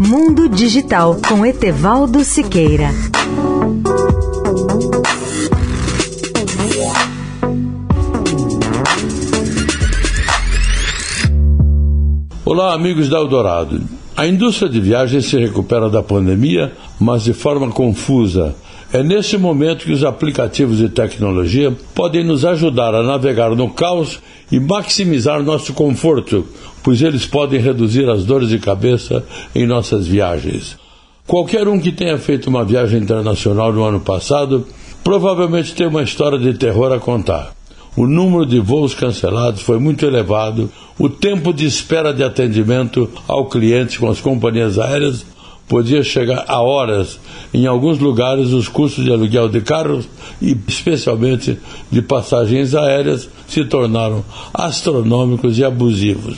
Mundo Digital com Etevaldo Siqueira. Olá, amigos da Eldorado. A indústria de viagens se recupera da pandemia, mas de forma confusa. É nesse momento que os aplicativos de tecnologia podem nos ajudar a navegar no caos e maximizar nosso conforto, pois eles podem reduzir as dores de cabeça em nossas viagens. Qualquer um que tenha feito uma viagem internacional no ano passado provavelmente tem uma história de terror a contar. O número de voos cancelados foi muito elevado, o tempo de espera de atendimento ao cliente com as companhias aéreas podia chegar a horas. Em alguns lugares, os custos de aluguel de carros e especialmente de passagens aéreas se tornaram astronômicos e abusivos.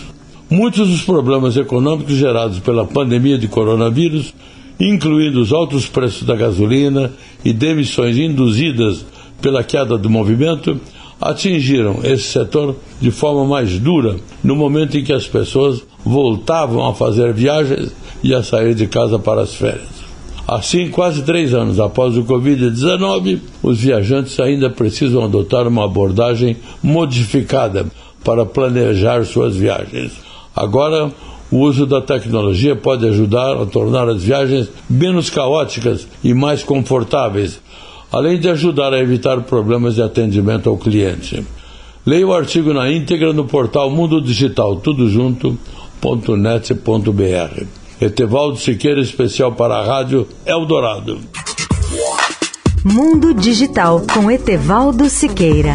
Muitos dos problemas econômicos gerados pela pandemia de coronavírus, incluindo os altos preços da gasolina e demissões induzidas pela queda do movimento, atingiram esse setor de forma mais dura no momento em que as pessoas voltavam a fazer viagens e a sair de casa para as férias. Assim, quase três anos após o Covid-19, os viajantes ainda precisam adotar uma abordagem modificada para planejar suas viagens. Agora, o uso da tecnologia pode ajudar a tornar as viagens menos caóticas e mais confortáveis, além de ajudar a evitar problemas de atendimento ao cliente. Leia o artigo na íntegra no portal Mundo Digital, tudo junto.net.br. Etevaldo Siqueira, especial para a Rádio Eldorado. Mundo Digital com Etevaldo Siqueira.